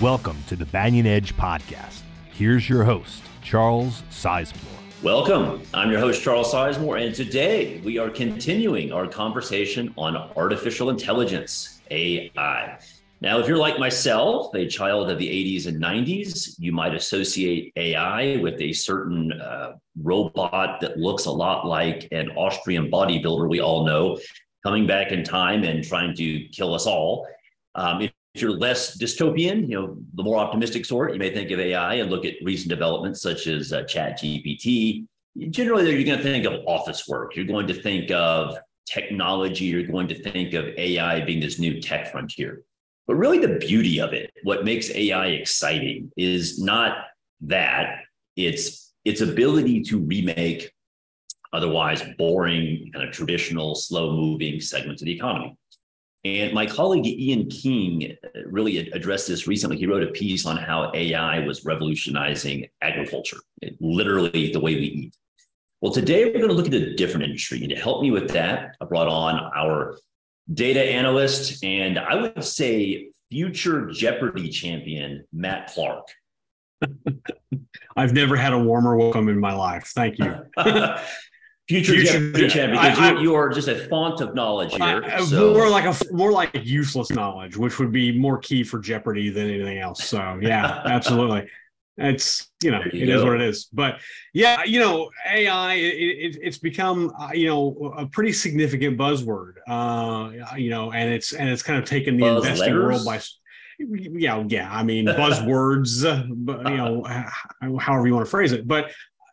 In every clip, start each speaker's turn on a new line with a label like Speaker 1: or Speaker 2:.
Speaker 1: Welcome to the Banyan Edge Podcast. Here's your host, Charles Sizemore.
Speaker 2: Welcome. I'm your host, Charles Sizemore, and today we are continuing our conversation on artificial intelligence, AI. Now, if you're like myself, a child of the 80s and 90s, you might associate AI with a certain uh, robot that looks a lot like an Austrian bodybuilder we all know coming back in time and trying to kill us all. Um, if, if you're less dystopian, you know, the more optimistic sort, you may think of AI and look at recent developments such as uh, Chat GPT. Generally, you're going to think of office work. You're going to think of technology. You're going to think of AI being this new tech frontier. But really, the beauty of it, what makes AI exciting, is not that it's its ability to remake otherwise boring, kind of traditional, slow moving segments of the economy. And my colleague Ian King really addressed this recently. He wrote a piece on how AI was revolutionizing agriculture, literally the way we eat. Well, today we're going to look at a different industry. And to help me with that, I brought on our data analyst, and I would say future Jeopardy champion, Matt Clark.
Speaker 3: I've never had a warmer welcome in my life. Thank you.
Speaker 2: future, future Jeopardy champion, because I, I, you, are just a font of knowledge here.
Speaker 3: I, so. More like a more like useless knowledge, which would be more key for Jeopardy than anything else. So yeah, absolutely. It's you know you it go. is what it is. But yeah, you know AI it, it, it's become uh, you know a pretty significant buzzword. Uh, you know, and it's and it's kind of taken the Buzz investing letters? world by yeah yeah i mean buzzwords but you know however you want to phrase it but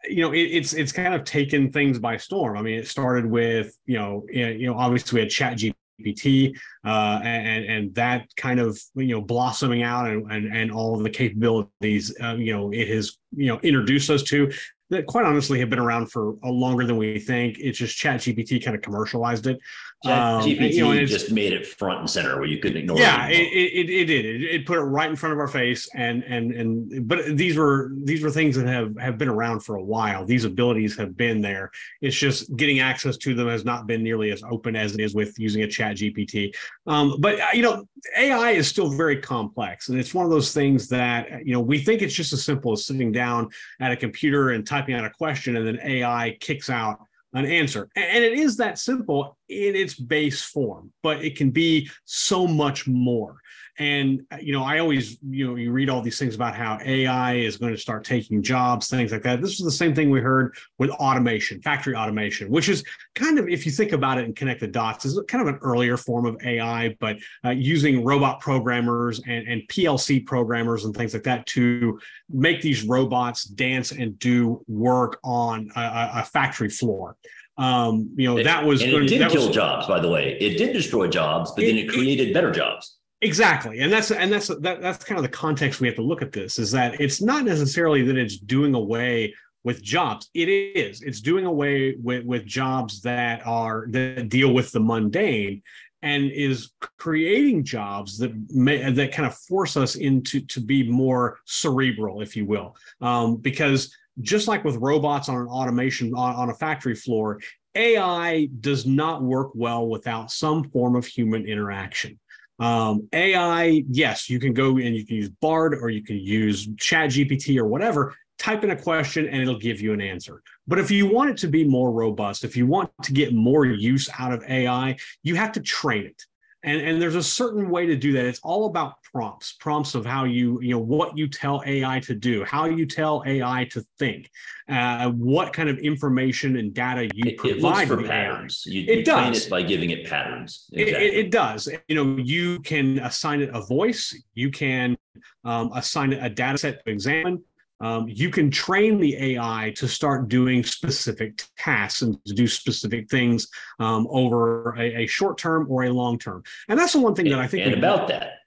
Speaker 3: you know it, it's it's kind of taken things by storm i mean it started with you know you know obviously we had chat GPT, uh, and and that kind of you know blossoming out and and, and all of the capabilities uh, you know it has you know introduced us to that quite honestly have been around for a longer than we think. It's just Chat GPT kind of commercialized it.
Speaker 2: Um, GPT you know, just made it front and center where you couldn't ignore
Speaker 3: yeah, it. Yeah, it, it, it, did. It, it put it right in front of our face, and and and but these were these were things that have have been around for a while. These abilities have been there. It's just getting access to them has not been nearly as open as it is with using a Chat GPT. Um, but uh, you know, AI is still very complex, and it's one of those things that you know we think it's just as simple as sitting down at a computer and typing out a question, and then AI kicks out an answer. And it is that simple in its base form, but it can be so much more. And you know, I always, you know, you read all these things about how AI is going to start taking jobs, things like that. This is the same thing we heard with automation, factory automation, which is kind of, if you think about it and connect the dots, is kind of an earlier form of AI, but uh, using robot programmers and, and PLC programmers and things like that to make these robots dance and do work on a, a factory floor. Um, you know, that was
Speaker 2: and
Speaker 3: it
Speaker 2: did kill
Speaker 3: was,
Speaker 2: jobs, by the way. It did destroy jobs, but it, then it created it, better jobs.
Speaker 3: Exactly, and that's and that's that, that's kind of the context we have to look at this. Is that it's not necessarily that it's doing away with jobs. It is. It's doing away with with jobs that are that deal with the mundane, and is creating jobs that may that kind of force us into to be more cerebral, if you will, um, because just like with robots on an automation on, on a factory floor, AI does not work well without some form of human interaction. Um, AI, yes, you can go and you can use Bard or you can use Chat GPT or whatever, type in a question and it'll give you an answer. But if you want it to be more robust, if you want to get more use out of AI, you have to train it and and there's a certain way to do that. It's all about prompts prompts of how you you know what you tell ai to do how you tell ai to think uh, what kind of information and data you
Speaker 2: it,
Speaker 3: provide
Speaker 2: it for patterns. You, it you does. it by giving it patterns.
Speaker 3: Exactly. it, it, does. You know you can assign it a voice. You can um, assign it a data set to examine um, you can train the AI to start doing specific tasks and to do specific things um, over a, a, short term or a long term. And that's the one thing that I think.
Speaker 2: And about that,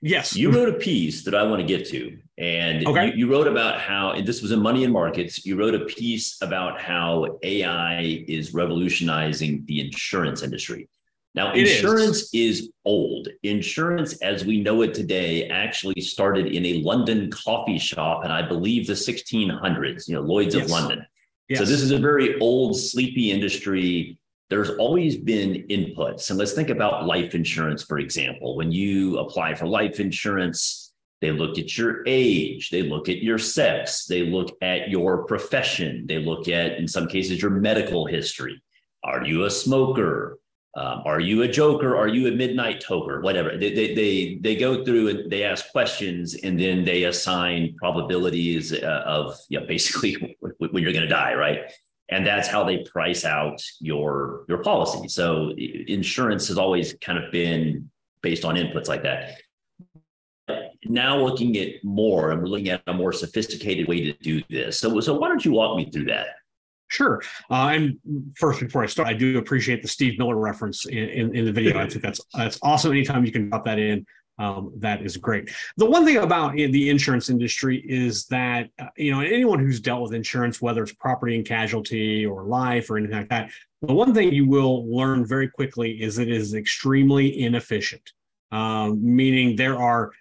Speaker 3: yes,
Speaker 2: you wrote a piece that I want to get to, and okay. you, you wrote about how and this was in Money and Markets. You wrote a piece about how AI is revolutionizing the insurance industry. Now, it insurance is. is. old. Insurance, as we know it today, actually started in a London coffee shop, and I believe the 1600s, you know, Lloyd's yes. of London. Yes. So this is a very old, sleepy industry. There's always been inputs. And let's think about life insurance, for example. When you apply for life insurance, They look at your age, they look at your sex, they look at your profession, they look at, in some cases, your medical history. Are you a smoker? Um, are you a joker? Are you a midnight toker? Whatever. They, they, they, they go through and they ask questions and then they assign probabilities uh, of you know, basically when you're going to die, right? And that's how they price out your your policy. So insurance has always kind of been based on inputs like that. Now looking at more, and we're looking at a more sophisticated way to do this. So, so why don't you walk me through that?
Speaker 3: Sure. Uh, and first, before I start, I do appreciate the Steve Miller reference in, in, in, the video. I think that's that's awesome. Anytime you can drop that in, um, that is great. The one thing about the insurance industry is that uh, you know anyone who's dealt with insurance, whether it's property and casualty or life or anything like that, the one thing you will learn very quickly is it is extremely inefficient. Um, meaning there are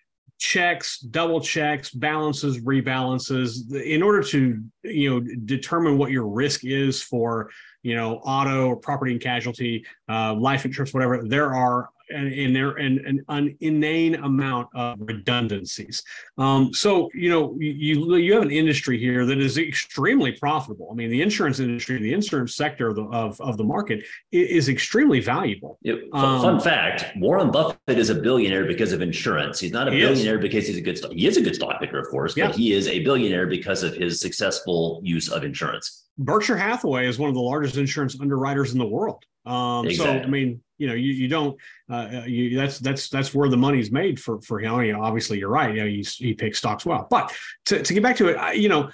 Speaker 3: checks, double checks, balances, rebalances in order to you know determine what your risk is for you know auto or property and casualty, uh, life insurance, whatever. There are and, in there an, an inane amount of redundancies. Um, so you know you you have an industry here that is extremely profitable. I mean, the insurance industry, the insurance sector of the, of, of the market is, extremely valuable.
Speaker 2: Um, fun fact: Warren Buffett is a billionaire because of insurance. He's not a billionaire is. because he's a good stock. He is a good stock picker, of course, yeah. but he is a billionaire because of his successful use of insurance.
Speaker 3: Berkshire Hathaway is one of the largest insurance underwriters in the world. Um, exactly. So I mean, you know, you, you don't. Uh, uh, you, that's that's that's where the money's made for for him. You know, obviously, you're right. You know, he, he picks stocks well. But to, to get back to it, I, you know,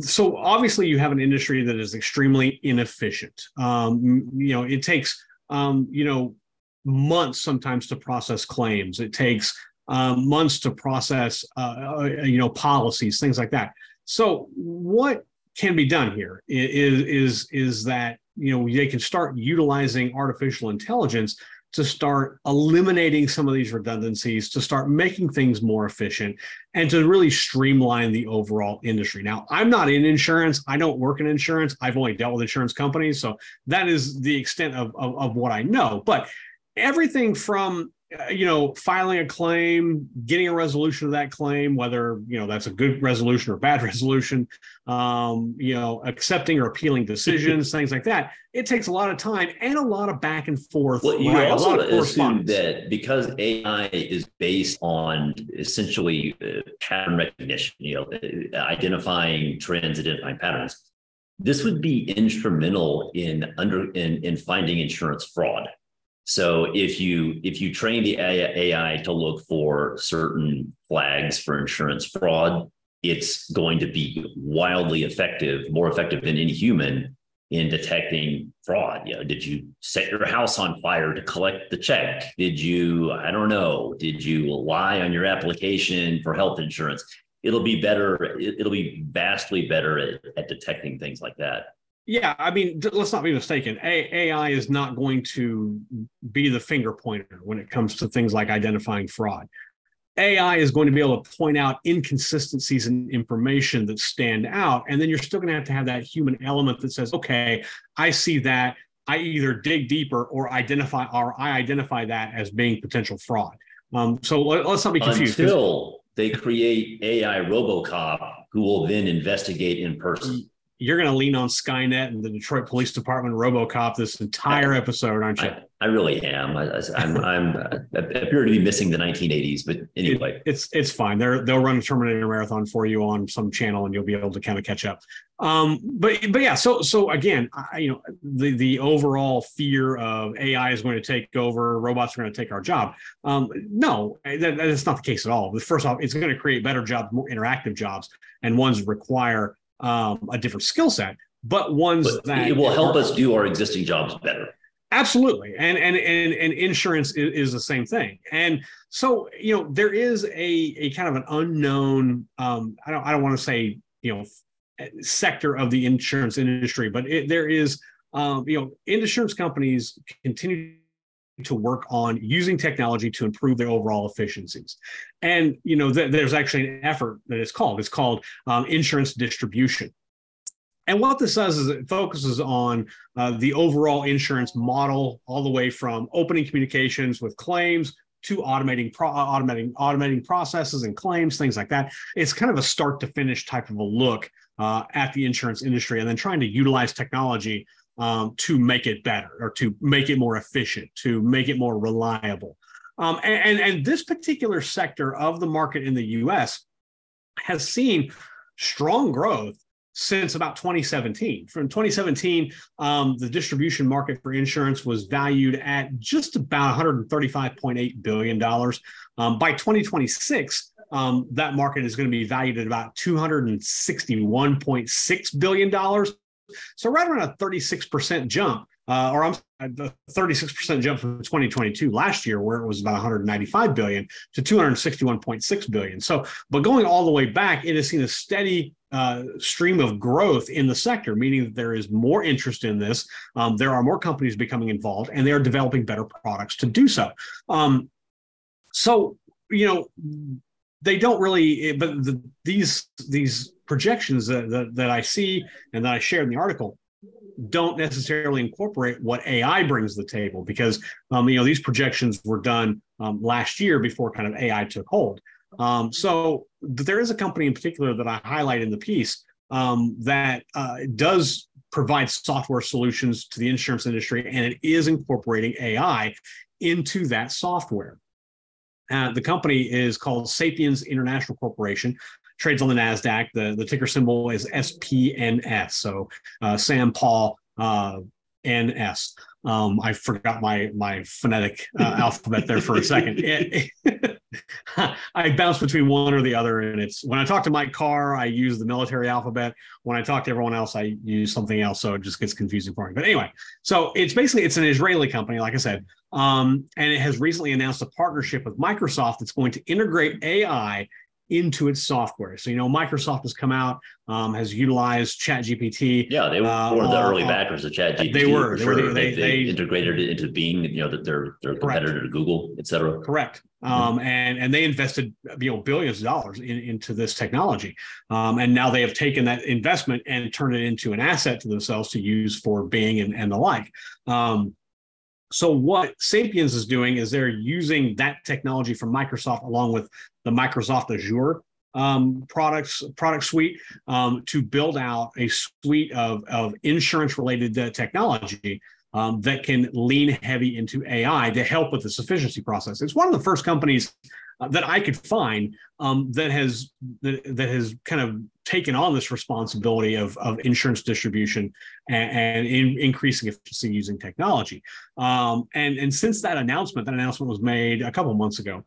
Speaker 3: so obviously you have an industry that is extremely inefficient. Um, you know, it takes um, you know months sometimes to process claims. It takes um, months to process uh, uh you know policies, things like that. So what can be done here is is is that you know they can start utilizing artificial intelligence to start eliminating some of these redundancies to start making things more efficient and to really streamline the overall industry. Now i'm not in insurance. I don't work in insurance. I've only dealt with insurance companies so that is the extent of, of, of what i know. But everything from you know, filing a claim, getting a resolution of that claim, whether you know that's a good resolution or bad resolution, um, you know, accepting or appealing decisions, things like that. It takes a lot of time and a lot of back and forth.
Speaker 2: Well, you right? also assume that because AI is based on essentially uh, pattern recognition, you know, uh, identifying trends, identifying patterns. This would be instrumental in under in in finding insurance fraud so if you if you train the AI to look for certain flags for insurance fraud, it's going to be wildly effective, more effective than any human in detecting fraud. You know, did you set your house on fire to collect the check? Did you, I don't know, did you lie on your application for health insurance? It'll be better, it'll be vastly better at, at detecting things like that.
Speaker 3: Yeah, I mean, let's not be mistaken. AI is not going to be the finger pointer when it comes to things like identifying fraud. AI is going to be able to point out inconsistencies in information that stand out. And then you're still going to have to have that human element that says, okay, I see that. I either dig deeper or identify, or I identify that as being potential fraud. Um, so let, us not be confused.
Speaker 2: Until they create AI Robocop who will then investigate in person
Speaker 3: you're going to lean on Skynet and the Detroit Police Department, RoboCop this entire episode, aren't you?
Speaker 2: I, I really am. I, am I'm, I'm I appear to be missing the 1980s, but anyway,
Speaker 3: it, it's it's fine. They're they'll run a Terminator marathon for you on some channel, and you'll be able to kind of catch up. Um, but but yeah, so so again, I, you know, the the overall fear of AI is going to take over, robots are going to take our job. Um, no, that, that's not the case at all. First off, it's going to create better jobs, more interactive jobs, and ones require um, a different skill set, but ones but that
Speaker 2: it will help us do our existing jobs better.
Speaker 3: Absolutely, and and and and insurance is, is, the same thing. And so you know there is a a kind of an unknown. Um, I don't I don't want to say you know sector of the insurance industry, but it, there is um, you know insurance companies continue to work on using technology to improve their overall efficiencies. And you know, th- there's actually an effort that it's called. It's called um, insurance distribution. And what this does is it focuses on uh, the overall insurance model, all the way from opening communications with claims to automating pro- uh, automating automating processes and claims, things like that. It's kind of a start to finish type of a look uh, at the insurance industry, and then trying to utilize technology um, to make it better or to make it more efficient, to make it more reliable. Um, and, and, and this particular sector of the market in the U.S. has seen strong growth since about 2017. From 2017, um, the distribution market for insurance was valued at just about 135.8 billion dollars. Um, by 2026, um, that market is going to be valued at about 261.6 billion dollars. So right around a 36% jump, uh, or I'm a 36% jump from 2022 last year, where it was about 195 billion to 261.6 billion. So, but going all the way back, it has seen a steady uh, stream of growth in the sector, meaning that there is more interest in this. Um, there are more companies becoming involved, and they are developing better products to do so. Um, so, you know, they don't really, but the, these these projections that, that, that I see and that I share in the article don't necessarily incorporate what AI brings to the table because um, you know these projections were done um, last year before kind of AI took hold. Um, so there is a company in particular that I highlight in the piece um, that uh, does provide software solutions to the insurance industry, and it is incorporating AI into that software. Uh, the company is called Sapiens International Corporation trades on the NASDAQ. The, the ticker symbol is SPNS. So uh, Sam Paul uh, NS. Um, I forgot my my phonetic uh, alphabet there for a second. It, it, I bounce between one or the other, and it's when I talk to Mike Carr, I use the military alphabet. When I talk to everyone else, I use something else, so it just gets confusing for me. But anyway, so it's basically it's an Israeli company, like I said, um, and it has recently announced a partnership with Microsoft that's going to integrate AI into its software. So, you know, Microsoft has come out, um, has utilized ChatGPT.
Speaker 2: Yeah, they were uh, one of the early backers of ChatGPT.
Speaker 3: They were.
Speaker 2: They,
Speaker 3: sure.
Speaker 2: were they, they, they, integrated it into Bing, you know, that their their competitor correct. to Google, et cetera.
Speaker 3: Correct. Mm-hmm. Um, and and they invested you know billions of dollars in, into this technology, um, and now they have taken that investment and turned it into an asset to themselves to use for Bing and, and the like. Um, so what Sapiens is doing is they're using that technology from Microsoft along with the Microsoft Azure um, products product suite um, to build out a suite of, of insurance related uh, technology um, that can lean heavy into AI to help with the sufficiency process. It's one of the first companies uh, that I could find um, that has that, that, has kind of taken on this responsibility of, of insurance distribution and, and in, increasing efficiency using technology. Um, and and since that announcement, that announcement was made a couple months ago,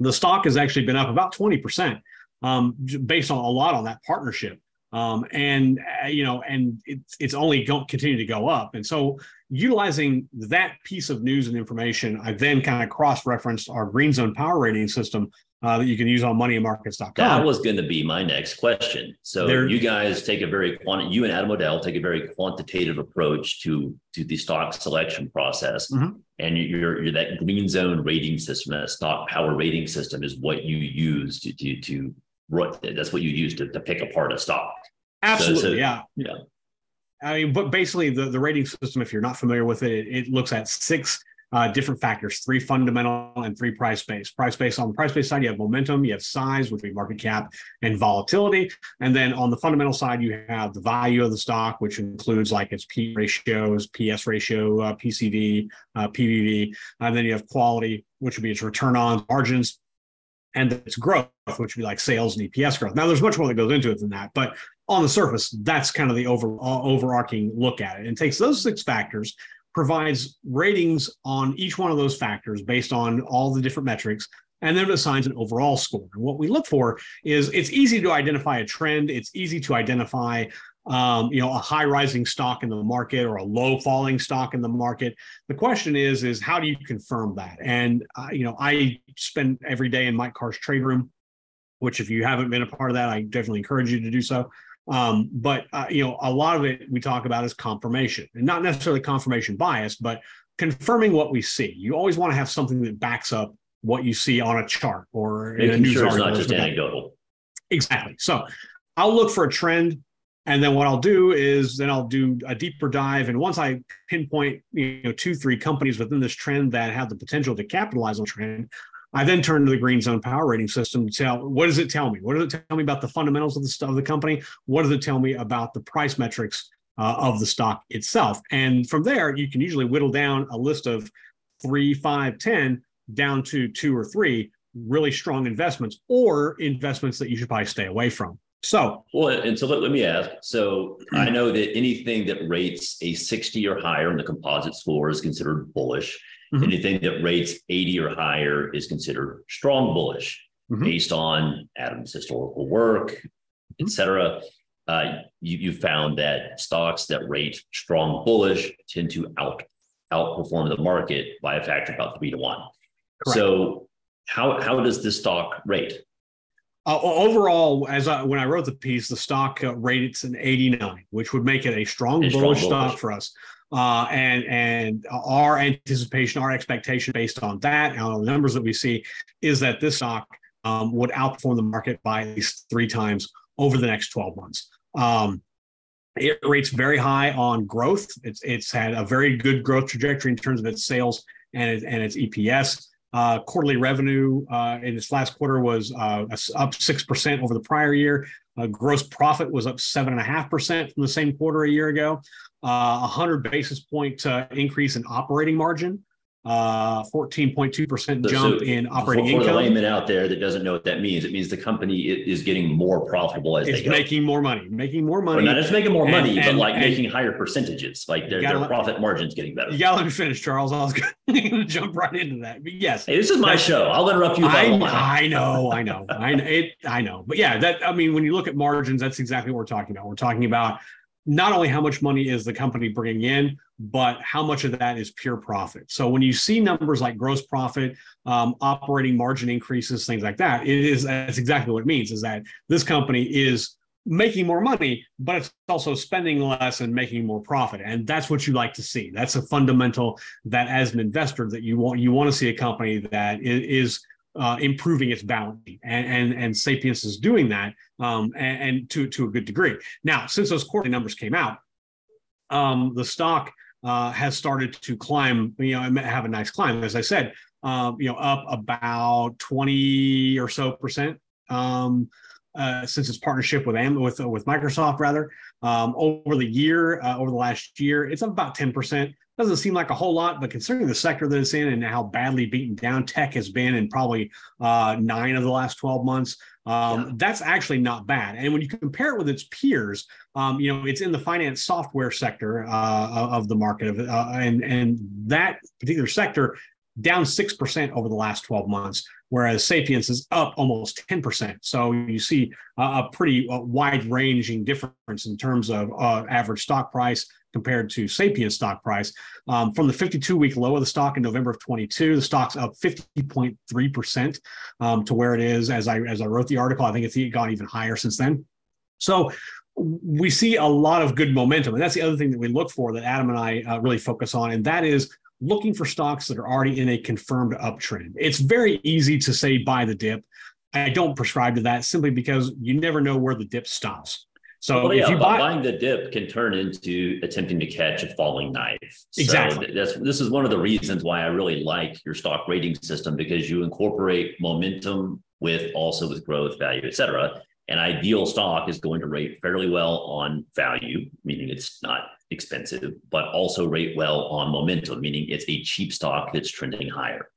Speaker 3: the stock has actually been up about twenty percent um, based on a lot on that partnership. Um, and uh, you know, and it's it's only going continue to go up. And so, utilizing that piece of news and information, I then kind of cross referenced our Green Zone power rating system uh, that you can use on moneyandmarkets.com.
Speaker 2: That was going to be my next question. So there, you guys take a very quant, you and Adam O'Dell take a very quantitative approach to to the stock selection process, mm-hmm. and you're, you're that Green Zone rating system, that stock power rating system, is what you use to to to that's what you use to, to pick apart a stock.
Speaker 3: Absolutely, so, so, yeah, yeah. I mean, but basically, the, the rating system, if you're not familiar with it, it, it looks at six uh, different factors: three fundamental and three price based. Price based on the price based side, you have momentum, you have size, which would be market cap, and volatility. And then on the fundamental side, you have the value of the stock, which includes like its P ratios, PS ratio, uh, PCD, uh, PBV, and then you have quality, which would be its return on margins, and its growth, which would be like sales and EPS growth. Now, there's much more that goes into it than that, but on the surface, that's kind of the over, uh, overarching look at it. And takes those six factors, provides ratings on each one of those factors based on all the different metrics, and then it assigns an overall score. And what we look for is it's easy to identify a trend. It's easy to identify um, you know, a high rising stock in the market or a low falling stock in the market. The question is, is how do you confirm that? And uh, you know, I spend every day in Mike Carr's trade room, which if you haven't been a part of that, I definitely encourage you to do so. Um, but uh, you know, a lot of it we talk about is confirmation, and not necessarily confirmation bias, but confirming what we see. You always want to have something that backs up what you see on a chart or in a news
Speaker 2: sure
Speaker 3: article.
Speaker 2: It's not just anecdotal.
Speaker 3: Exactly. So I'll look for a trend And then what I'll do is then I'll do a deeper dive. And once I pinpoint, you know, two, three companies within this trend that have the potential to capitalize on trend, I then turn to the Green Zone Power Rating System to tell what does it tell me? What does it tell me about the fundamentals of the of the company? What does it tell me about the price metrics uh, of the stock itself? And from there, you can usually whittle down a list of three, five, ten down to two or three really strong investments or investments that you should probably stay away from. So,
Speaker 2: well, and so let, let me ask. So, I know that anything that rates a 60 or higher in the composite score is considered bullish. Mm-hmm. Anything that rates 80 or higher is considered strong bullish mm-hmm. based on Adam's historical work, mm-hmm. et cetera. Uh, you, you found that stocks that rate strong bullish tend to out outperform the market by a factor of about three to one. Correct. So, how how does this stock rate?
Speaker 3: Uh, overall, as I, when I wrote the piece, the stock uh, rated an 89, which would make it a strong, a bullish, strong stock for us. Uh, and and our anticipation, our expectation based on that and on the numbers that we see, is that this stock um, would outperform the market by at least three times over the next 12 months. Um, it rates very high on growth. It's it's had a very good growth trajectory in terms of its sales and its, and its EPS. Uh, quarterly revenue uh, in this last quarter was uh, up 6% over the prior year. Uh, gross profit was up 7.5% from the same quarter a year ago. Uh, 100 basis point uh, increase in operating margin uh, 14.2% jump so in operating
Speaker 2: for,
Speaker 3: for income.
Speaker 2: For the layman out there that doesn't know what that means, it means the company is getting more profitable as
Speaker 3: it's
Speaker 2: they go.
Speaker 3: making more money, making more money.
Speaker 2: Well, not just making more money, and, but like and, making higher percentages. Like their, their let, profit margins getting better.
Speaker 3: You got to let me finish, Charles. I was going to jump right into that. But yes,
Speaker 2: hey, this is my show. I'll interrupt you.
Speaker 3: I, I know, I know, I know, it, I know. But yeah, that I mean, when you look at margins, that's exactly what we're talking about. We're talking about not only how much money is the company bringing in, but how much of that is pure profit. So when you see numbers like gross profit, um, operating margin increases, things like that, it is that's exactly what it means. Is that this company is making more money, but it's also spending less and making more profit, and that's what you like to see. That's a fundamental that as an investor that you want you want to see a company that is uh, improving its balance and, and and Sapiens is doing that, um, and, and, to to a good degree. Now, since those quarterly numbers came out, um, the stock uh, has started to climb. You know, have a nice climb, as I said. Uh, you know, up about twenty or so percent um, uh, since its partnership with with with Microsoft. Rather, um, over the year, uh, over the last year, it's up about ten percent. Doesn't seem like a whole lot, but considering the sector that it's in and how badly beaten down tech has been in probably uh, nine of the last 12 months, um, yeah. that's actually not bad. And when you compare it with its peers, um, you know, it's in the finance software sector uh, of the market, uh, and and that particular sector down 6% over the last 12 months, whereas Sapiens is up almost 10%. So you see a pretty uh, wide ranging difference in terms of uh, average stock price compared to Sapiens stock price. Um, from the 52 week low of the stock in November of 22, the stock's up 50.3% um, to where it is as I, as I wrote the article. I think it's gone even higher since then. So we see a lot of good momentum. And that's the other thing that we look for that Adam and I uh, really focus on. And that is looking for stocks that are already in a confirmed uptrend. It's very easy to say buy the dip. I don't prescribe to that simply because you never know where the dip stops. So
Speaker 2: well, yeah, if you buy buying the dip can turn into attempting to catch a falling knife.
Speaker 3: Exactly.
Speaker 2: So that's this is one of the reasons why I really like your stock rating system because you incorporate momentum with also with growth, value, et cetera. An ideal stock is going to rate fairly well on value, meaning it's not expensive, but also rate well on momentum, meaning it's a cheap stock that's trending higher.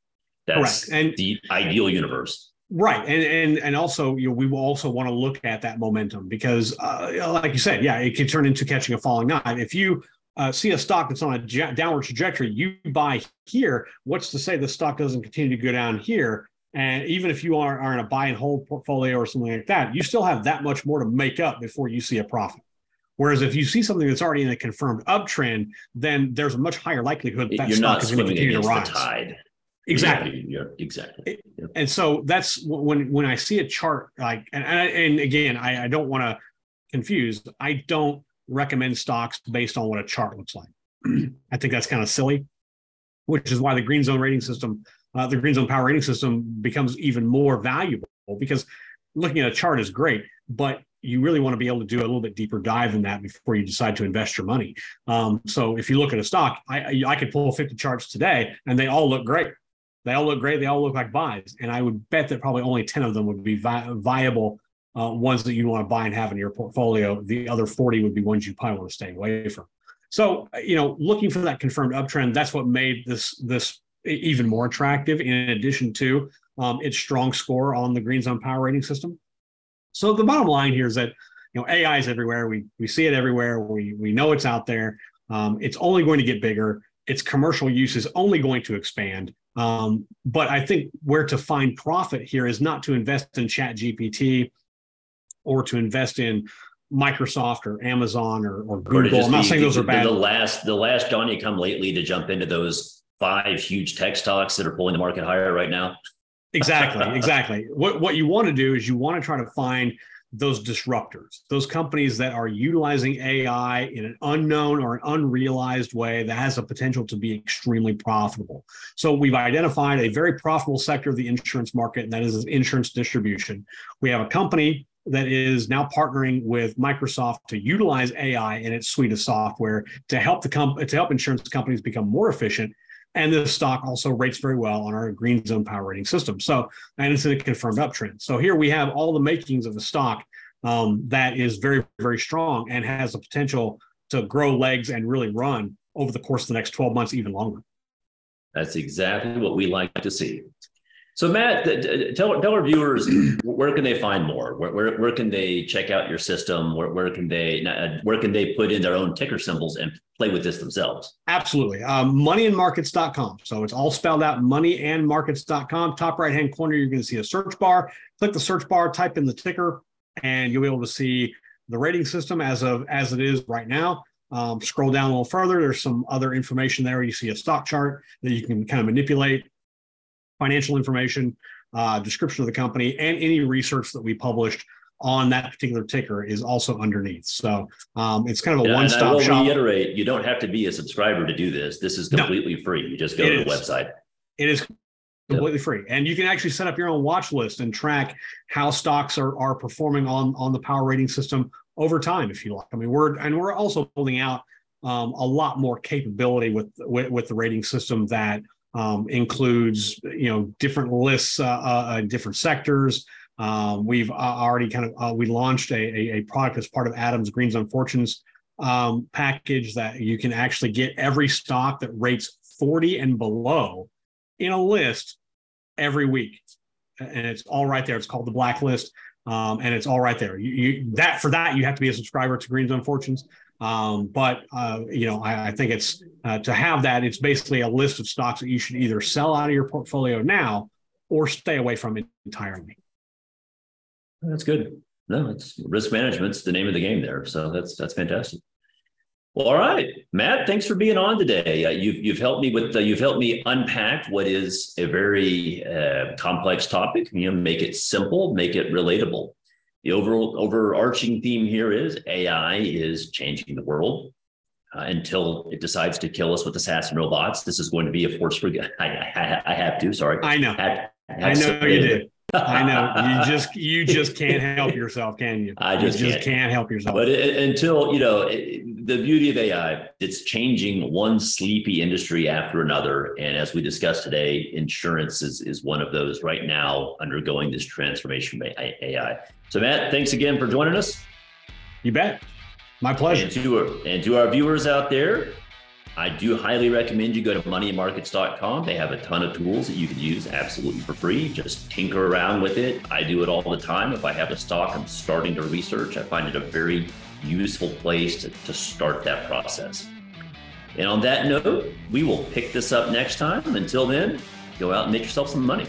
Speaker 2: That's Correct. And the ideal universe.
Speaker 3: Right, and and and also, you know, we will also want to look at that momentum because, uh, like you said, yeah, it can turn into catching a falling knife. If you uh, see a stock that's on a j- downward trajectory, you buy here. What's to say the stock doesn't continue to go down here? And even if you are, are in a buy and hold portfolio or something like that, you still have that much more to make up before you see a profit. Whereas if you see something that's already in a confirmed uptrend, then there's a much higher likelihood that
Speaker 2: You're
Speaker 3: stock is going to continue to rise.
Speaker 2: tide.
Speaker 3: Exactly.
Speaker 2: Yeah, exactly.
Speaker 3: Yep. And so that's when when I see a chart like and and, and again I, I don't want to confuse. I don't recommend stocks based on what a chart looks like. I think that's kind of silly, which is why the green zone rating system, uh, the green zone power rating system becomes even more valuable because looking at a chart is great, but you really want to be able to do a little bit deeper dive in that before you decide to invest your money. Um, so if you look at a stock, I, I could pull 50 charts today and they all look great. They all look great. They all look like buys. And I would bet that probably only 10 of them would be vi- viable uh, ones that you want to buy and have in your portfolio. The other 40 would be ones you probably want to stay away from. So, you know, looking for that confirmed uptrend, that's what made this this even more attractive. In addition to um, its strong score on the Green Zone Power Rating System. So the bottom line here is that you know AI is everywhere. We we see it everywhere. We we know it's out there. Um, it's only going to get bigger. Its commercial use is only going to expand. Um, but I think where to find profit here is not to invest in Chat GPT or to invest in Microsoft or Amazon or, or Google. Or I'm not saying those are bad.
Speaker 2: The last the last Johnny come lately to jump into those five huge tech stocks that are pulling the market higher right now.
Speaker 3: exactly, exactly. What what you want to do is you want to try to find those disruptors, those companies that are utilizing AI in an unknown or an unrealized way that has a potential to be extremely profitable. So we've identified a very profitable sector of the insurance market, and that is insurance distribution. We have a company that is now partnering with Microsoft to utilize AI in its suite of software to help the comp- to help insurance companies become more efficient and this stock also rates very well on our green zone power rating system. So, and it's in a confirmed uptrend. So here we have all the makings of the stock um, that is very, very strong and has the potential to grow legs and really run over the course of the next 12 months, even longer.
Speaker 2: That's exactly what we like to see. So Matt, tell, tell our viewers where can they find more? Where, where, where can they check out your system? Where, where can they uh, where can they put in their own ticker symbols and play with this themselves?
Speaker 3: Absolutely. Um, moneyandmarkets.com. So it's all spelled out moneyandmarkets.com. Top right hand corner, you're going to see a search bar. Click the search bar, type in the ticker, and you'll be able to see the rating system as of as it is right now. Um, scroll down a little further. There's some other information there. You see a stock chart that you can kind of manipulate financial information, uh, description of the company, and any research that we published on that particular ticker is also underneath. So um, it's kind of a I will shop.
Speaker 2: Reiterate: you don't have to be a subscriber to do this. This is completely no, free. You just go to the is. website.
Speaker 3: It is completely free, and you can actually set up your own watch list and track how stocks are are performing on on the power rating system over time, if you like. I mean, we're and we're also building out um, a lot more capability with, with with the rating system that um, includes you know different lists, uh, uh, different sectors. Um, we've uh, already kind of uh, we launched a, a, a, product as part of Adams Greens Zone Fortunes um, package that you can actually get every stock that rates 40 and below in a list every week, and it's all right there. It's called the Blacklist. Um, and it's all right there. You, you, that for that you have to be a subscriber to Greens Zone Fortunes. Um, but uh, you know, I, I think it's uh, to have that. It's basically a list of stocks that you should either sell out of your portfolio now or stay away from it entirely.
Speaker 2: That's good. No, it's risk management's the name of the game there. So that's that's fantastic. Well, all right, Matt. Thanks for being on today. Uh, you've you've helped me with uh, you've helped me unpack what is a very uh, complex topic. You know, make it simple, make it relatable the overall overarching theme here is AI is changing the world. Uh, until it decides to kill us with assassin robots, this is going to be a force for good. I, I, I, have to. Sorry.
Speaker 3: I know. I, I know you did. I know you just you just can't help yourself, can you?
Speaker 2: I just,
Speaker 3: you just can't. can't. help yourself.
Speaker 2: But it, until you know it, the beauty of AI, it's changing one sleepy industry after another. And as we discussed today, insurance is is one of those right now undergoing this transformation by AI. So, Matt, thanks again for joining us.
Speaker 3: You bet. My pleasure.
Speaker 2: And to, our, and to our viewers out there, I do highly recommend you go to moneymarkets.com. They have a ton of tools that you can use absolutely for free. Just tinker around with it. I do it all the time. If I have a stock I'm starting to research, I find it a very useful place to, to start that process. And on that note, we will pick this up next time. Until then, go out and make yourself some money.